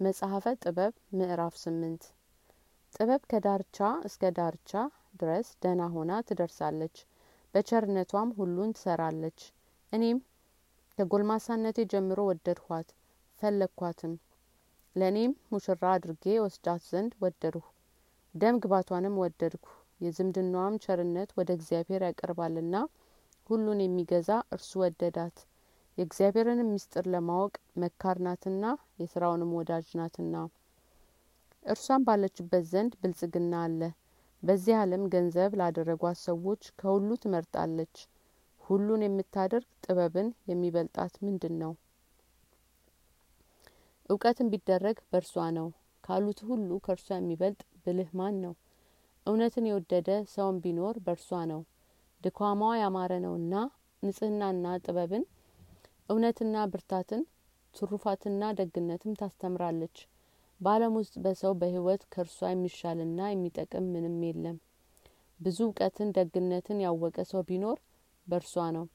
መጽሐፈ ጥበብ ምዕራፍ ስምንት። ጥበብ ከዳርቻ እስከ ዳርቻ ድረስ ደህና ሆና ትደርሳለች። በቸርነቷም ሁሉን ትሰራለች። እኔም ከጎልማሳነቴ ጀምሮ ወደድኋት ፈለግኳትም። ለእኔም ሙሽራ አድርጌ ወስዳት ዘንድ ወደድሁ። ደም ግባቷንም ወደድኩ። የዝምድናዋም ቸርነት ወደ እግዚአብሔር ያቀርባልና ሁሉን የሚገዛ እርሱ ወደዳት የእግዚአብሔርንም ምስጢር ለማወቅ መካር ናትና የስራውንም ወዳጅ ናትና። እርሷም ባለችበት ዘንድ ብልጽግና አለ። በዚህ ዓለም ገንዘብ ላደረጓት ሰዎች ከሁሉ ትመርጣለች። ሁሉን የምታደርግ ጥበብን የሚበልጣት ምንድን ነው እውቀትን ቢደረግ በእርሷ ነው። ካሉት ሁሉ ከእርሷ የሚበልጥ ብልህ ማን ነው? እውነትን የወደደ ሰውን ቢኖር በእርሷ ነው። ድኳሟ ያማረ ነውና ንጽህናና ጥበብን እውነትና ብርታትን ትሩፋትና ደግነትም ታስተምራለች። በአለም ውስጥ በሰው በህይወት ከእርሷ የሚሻልና የሚጠቅም ምንም የለም። ብዙ እውቀትን ደግነትን ያወቀ ሰው ቢኖር በእርሷ ነው።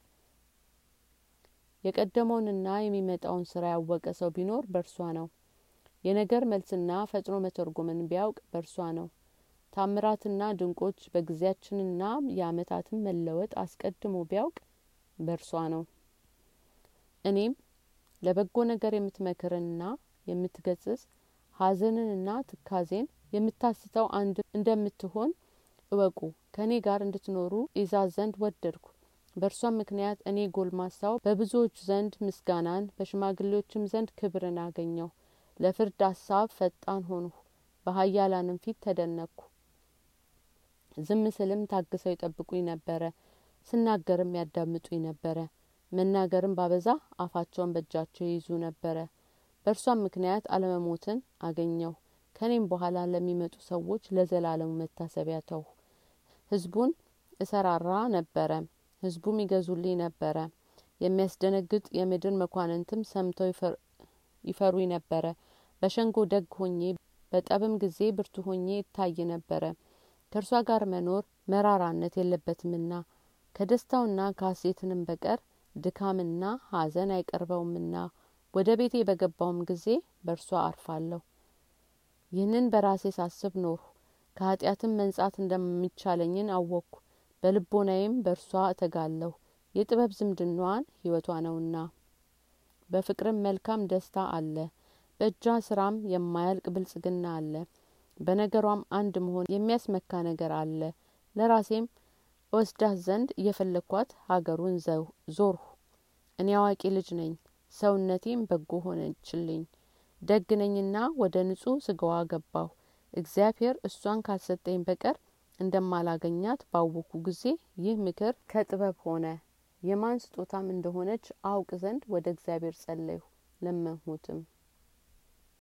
የቀደመውንና የሚመጣውን ስራ ያወቀ ሰው ቢኖር በእርሷ ነው። የነገር መልስና ፈጥኖ መተርጎምን ቢያውቅ በእርሷ ነው። ታምራትና ድንቆች በጊዜያችንና የአመታትን መለወጥ አስቀድሞ ቢያውቅ በእርሷ ነው እኔም ለበጎ ነገር የምትመክርንና የምትገጽጽ ሀዘንንና ትካዜን የምታስተው አንድ እንደምትሆን እወቁ። ከእኔ ጋር እንድትኖሩ ይዛዝ ዘንድ ወደድኩ። በእርሷም ምክንያት እኔ ጎልማሳው በብዙዎች ዘንድ ምስጋናን በሽማግሌዎችም ዘንድ ክብርን አገኘው ለፍርድ ሀሳብ ፈጣን ሆንሁ። በሀያላንም ፊት ተደነቅኩ ዝም ስልም ታግሰው ይጠብቁኝ ነበረ ስናገርም ያዳምጡኝ ነበረ መናገርም ባበዛ አፋቸውን በእጃቸው ይይዙ ነበረ። በእርሷም ምክንያት አለመሞትን አገኘሁ ከኔም በኋላ ለሚመጡ ሰዎች ለዘላለሙ መታሰቢያ ተውሁ። ህዝቡን እሰራራ ነበረ። ህዝቡም ይገዙልኝ ነበረ። የሚያስደነግጥ የምድር መኳንንትም ሰምተው ይፈሩኝ ነበረ። በሸንጎ ደግ ሆኜ በጠብም ጊዜ ብርቱ ሆኜ ይታይ ነበረ። ከእርሷ ጋር መኖር መራራነት የለበትምና ከደስታውና ከሀሴትንም በቀር ድካምና ሀዘን አይቀርበውምና ወደ ቤቴ በገባውም ጊዜ በእርሷ አርፋለሁ። ይህንን በራሴ ሳስብ ኖርሁ። ከኃጢአትም መንጻት እንደሚቻለኝን አወቅኩ በልቦናዬም በእርሷ እተጋለሁ። የጥበብ ዝምድናዋን ህይወቷ ነውና። በፍቅርም መልካም ደስታ አለ። በእጇ ስራም የማያልቅ ብልጽግና አለ። በነገሯም አንድ መሆን የሚያስመካ ነገር አለ። ለራሴም እወስዳት ዘንድ እየፈለግኳት ሀገሩን ዞርሁ። እኔ አዋቂ ልጅ ነኝ ሰውነቴም በጎ ሆነችልኝ። ደግ ነኝና ወደ ንጹህ ስጋዋ ገባሁ። እግዚአብሔር እሷን ካልሰጠኝ በቀር እንደማላገኛት ባወኩ ጊዜ ይህ ምክር ከጥበብ ሆነ። የማን ስጦታም እንደሆነች አውቅ ዘንድ ወደ እግዚአብሔር ጸለይሁ። ለመንሁትም